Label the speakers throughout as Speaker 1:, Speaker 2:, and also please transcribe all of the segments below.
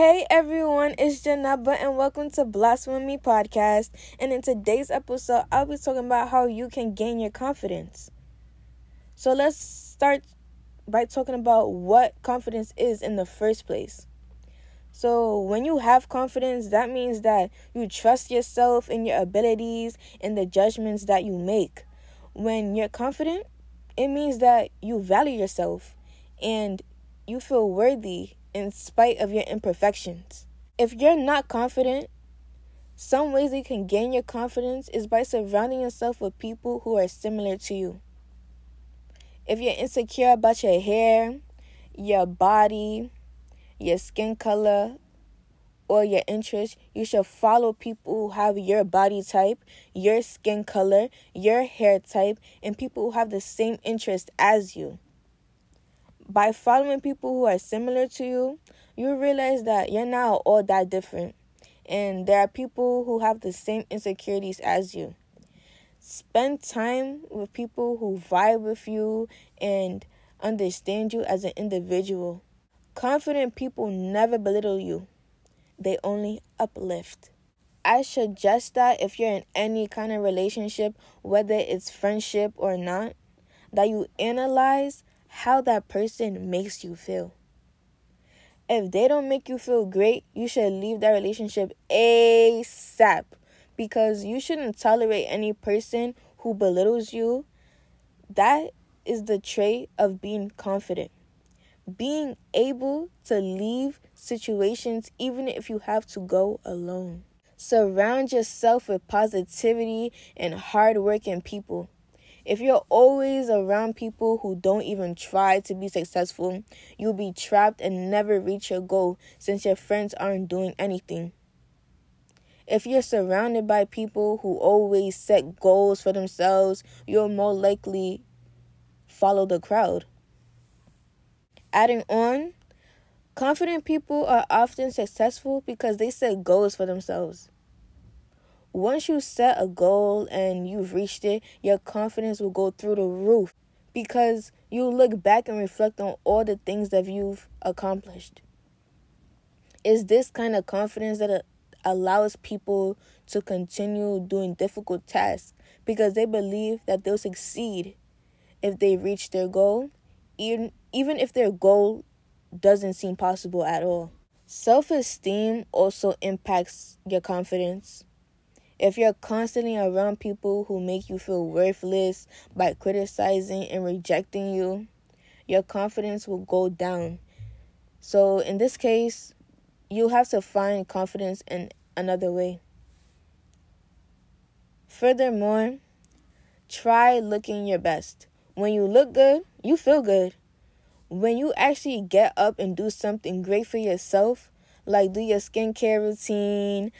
Speaker 1: Hey everyone, it's Janaba and welcome to Me podcast. And in today's episode, I'll be talking about how you can gain your confidence. So let's start by talking about what confidence is in the first place. So, when you have confidence, that means that you trust yourself and your abilities and the judgments that you make. When you're confident, it means that you value yourself and you feel worthy in spite of your imperfections. If you're not confident, some ways you can gain your confidence is by surrounding yourself with people who are similar to you. If you're insecure about your hair, your body, your skin color, or your interest, you should follow people who have your body type, your skin color, your hair type, and people who have the same interest as you by following people who are similar to you, you realize that you're not all that different. And there are people who have the same insecurities as you. Spend time with people who vibe with you and understand you as an individual. Confident people never belittle you, they only uplift. I suggest that if you're in any kind of relationship, whether it's friendship or not, that you analyze how that person makes you feel. If they don't make you feel great, you should leave that relationship ASAP because you shouldn't tolerate any person who belittles you. That is the trait of being confident. Being able to leave situations even if you have to go alone. Surround yourself with positivity and hardworking people. If you're always around people who don't even try to be successful, you'll be trapped and never reach your goal since your friends aren't doing anything. If you're surrounded by people who always set goals for themselves, you'll more likely follow the crowd. Adding on, confident people are often successful because they set goals for themselves once you set a goal and you've reached it, your confidence will go through the roof because you look back and reflect on all the things that you've accomplished. Is this kind of confidence that uh, allows people to continue doing difficult tasks because they believe that they'll succeed if they reach their goal, even, even if their goal doesn't seem possible at all. Self esteem also impacts your confidence. If you're constantly around people who make you feel worthless by criticizing and rejecting you, your confidence will go down. So, in this case, you have to find confidence in another way. Furthermore, try looking your best. When you look good, you feel good. When you actually get up and do something great for yourself, like do your skincare routine,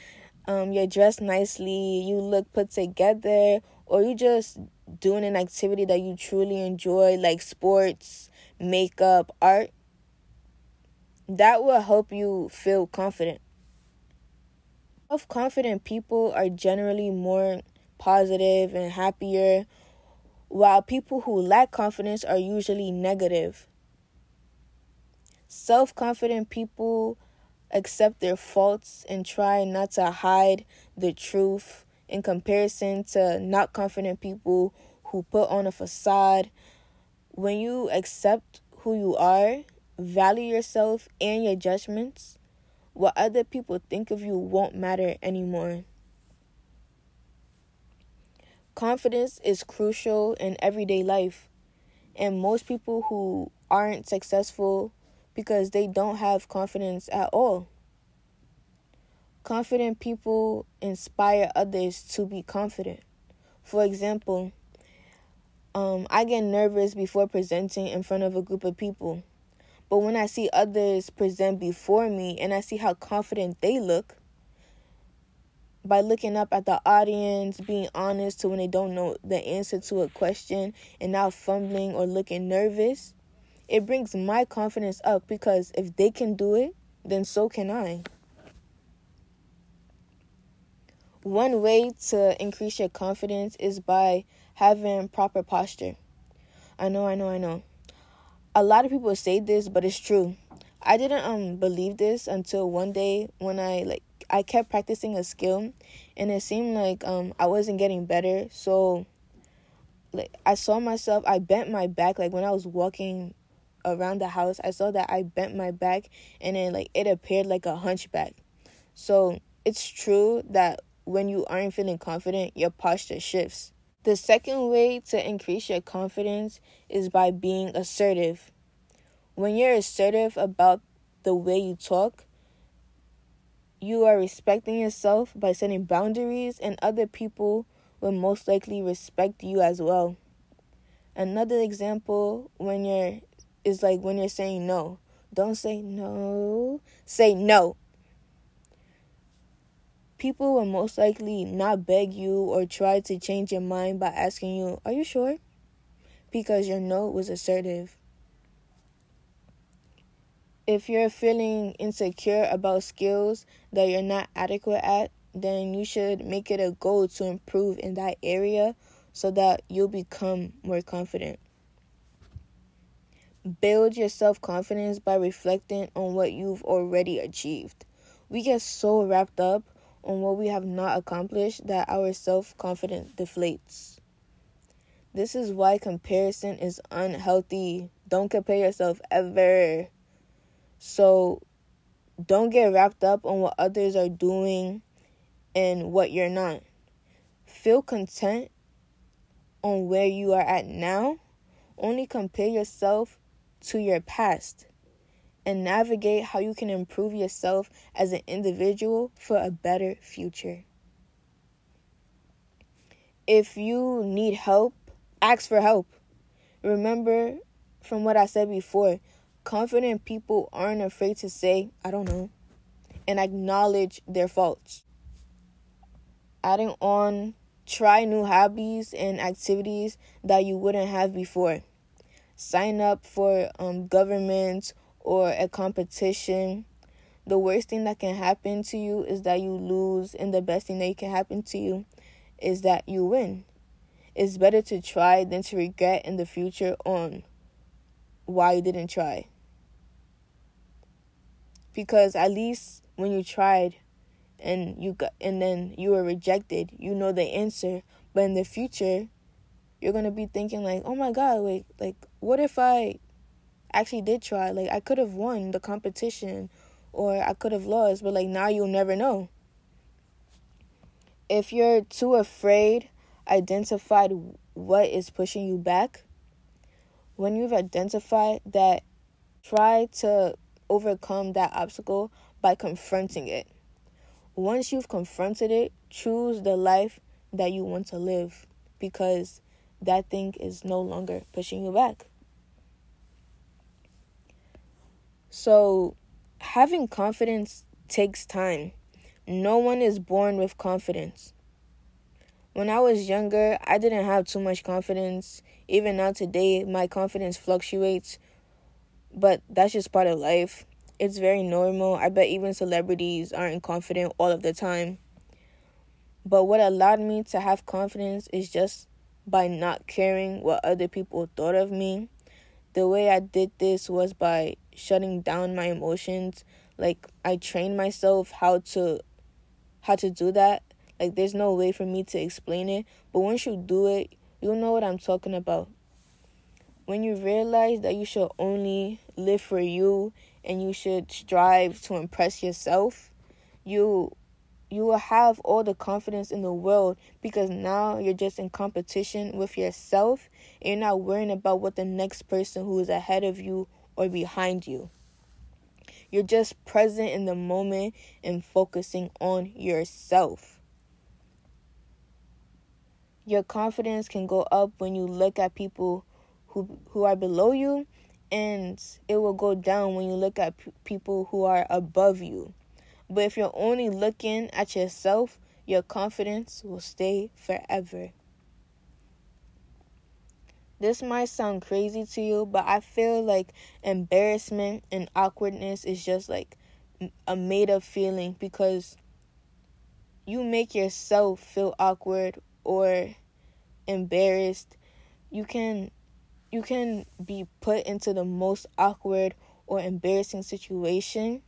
Speaker 1: um, you're dressed nicely, you look put together, or you just doing an activity that you truly enjoy, like sports, makeup, art, that will help you feel confident. Self confident people are generally more positive and happier, while people who lack confidence are usually negative. Self confident people accept their faults and try not to hide the truth in comparison to not confident people who put on a facade. When you accept who you are, value yourself and your judgments, what other people think of you won't matter anymore. Confidence is crucial in everyday life, and most people who aren't successful because they don't have confidence at all. Confident people inspire others to be confident. For example, um, I get nervous before presenting in front of a group of people. But when I see others present before me and I see how confident they look, by looking up at the audience, being honest to when they don't know the answer to a question, and not fumbling or looking nervous, it brings my confidence up because if they can do it, then so can I. One way to increase your confidence is by having proper posture. I know, I know, I know. A lot of people say this, but it's true. I didn't um believe this until one day when I like I kept practicing a skill and it seemed like um I wasn't getting better. So like I saw myself I bent my back like when I was walking around the house, I saw that I bent my back and then like it appeared like a hunchback. So it's true that when you aren't feeling confident, your posture shifts. The second way to increase your confidence is by being assertive. When you're assertive about the way you talk, you are respecting yourself by setting boundaries, and other people will most likely respect you as well. Another example when you're is like when you're saying no. Don't say no. Say no people will most likely not beg you or try to change your mind by asking you, Are you sure? Because your no was assertive. If you're feeling insecure about skills that you're not adequate at, then you should make it a goal to improve in that area so that you'll become more confident. Build your self confidence by reflecting on what you've already achieved. We get so wrapped up on what we have not accomplished that our self confidence deflates. This is why comparison is unhealthy. Don't compare yourself ever. So don't get wrapped up on what others are doing and what you're not. Feel content on where you are at now. Only compare yourself to your past and navigate how you can improve yourself as an individual for a better future. If you need help, ask for help. Remember from what I said before, confident people aren't afraid to say, I don't know, and acknowledge their faults. Adding on, try new hobbies and activities that you wouldn't have before. Sign up for um, government or a competition, the worst thing that can happen to you is that you lose, and the best thing that can happen to you is that you win. It's better to try than to regret in the future on why you didn't try. Because at least when you tried and you got and then you were rejected, you know the answer. But in the future, you're gonna be thinking like, oh my god, wait, like what if I actually did try. Like I could have won the competition or I could have lost, but like now you'll never know. If you're too afraid, identify what is pushing you back. When you've identified that, try to overcome that obstacle by confronting it. Once you've confronted it, choose the life that you want to live because that thing is no longer pushing you back. So, having confidence takes time. No one is born with confidence. When I was younger, I didn't have too much confidence. Even now, today, my confidence fluctuates, but that's just part of life. It's very normal. I bet even celebrities aren't confident all of the time. But what allowed me to have confidence is just by not caring what other people thought of me. The way I did this was by shutting down my emotions. Like i trained myself how to how to do that. Like there's no way for me to explain it. But once you do it you'll know what i'm talking about. When you realize that you should only live for you and you should strive to impress yourself you you will have all the confidence in the world because now you're just in competition with yourself and you're not worrying about what the next person who is ahead of you or behind you. You're just present in the moment and focusing on yourself. Your confidence can go up when you look at people who who are below you and it will go down when you look at p- people who are above you. But if you're only looking at yourself, your confidence will stay forever. This might sound crazy to you, but I feel like embarrassment and awkwardness is just like a made up feeling because you make yourself feel awkward or embarrassed. You can you can be put into the most awkward or embarrassing situation,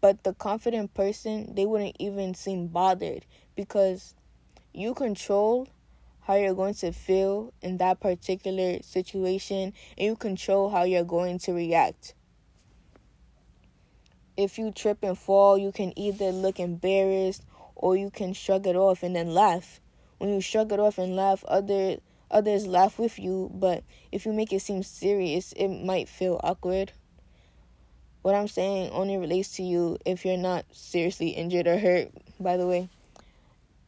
Speaker 1: but the confident person, they wouldn't even seem bothered because you control how you're going to feel in that particular situation and you control how you're going to react. If you trip and fall, you can either look embarrassed or you can shrug it off and then laugh. When you shrug it off and laugh, other others laugh with you, but if you make it seem serious, it might feel awkward. What I'm saying only relates to you if you're not seriously injured or hurt, by the way.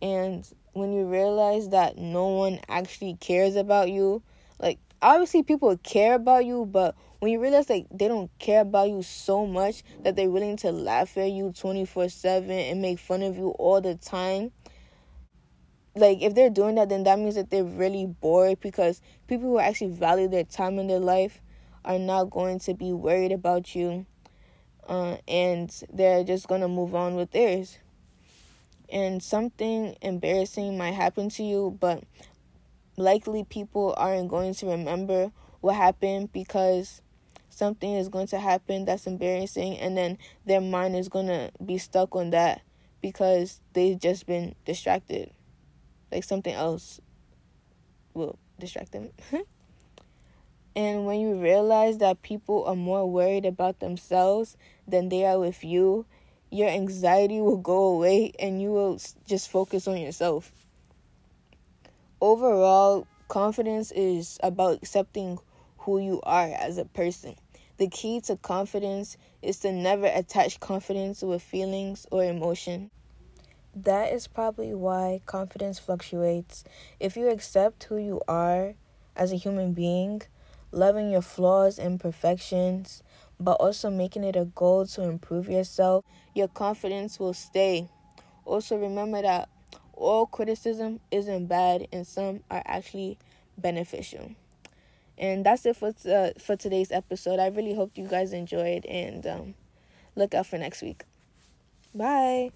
Speaker 1: And when you realize that no one actually cares about you, like obviously people care about you, but when you realize like they don't care about you so much that they're willing to laugh at you 24/7 and make fun of you all the time, like if they're doing that then that means that they're really bored because people who actually value their time in their life are not going to be worried about you uh, and they're just to move on with theirs and something embarrassing might happen to you, but likely people aren't going to remember what happened because something is going to happen that's embarrassing and then their mind is to be stuck on that because they've just been distracted. Like something else will distract them. and when you realize that people are more worried about themselves than they are with you, your anxiety will go away and you will just focus on yourself. Overall, confidence is about accepting who you are as a person. The key to confidence is to never attach confidence with feelings or emotion. That is probably why confidence fluctuates. If you accept who you are as a human being, loving your flaws and imperfections, but also making it a goal to improve yourself, your confidence will stay. Also, remember that all criticism isn't bad and some are actually beneficial. And that's it for uh, for today's episode. I really hope you guys enjoyed and um, look out for next week. Bye.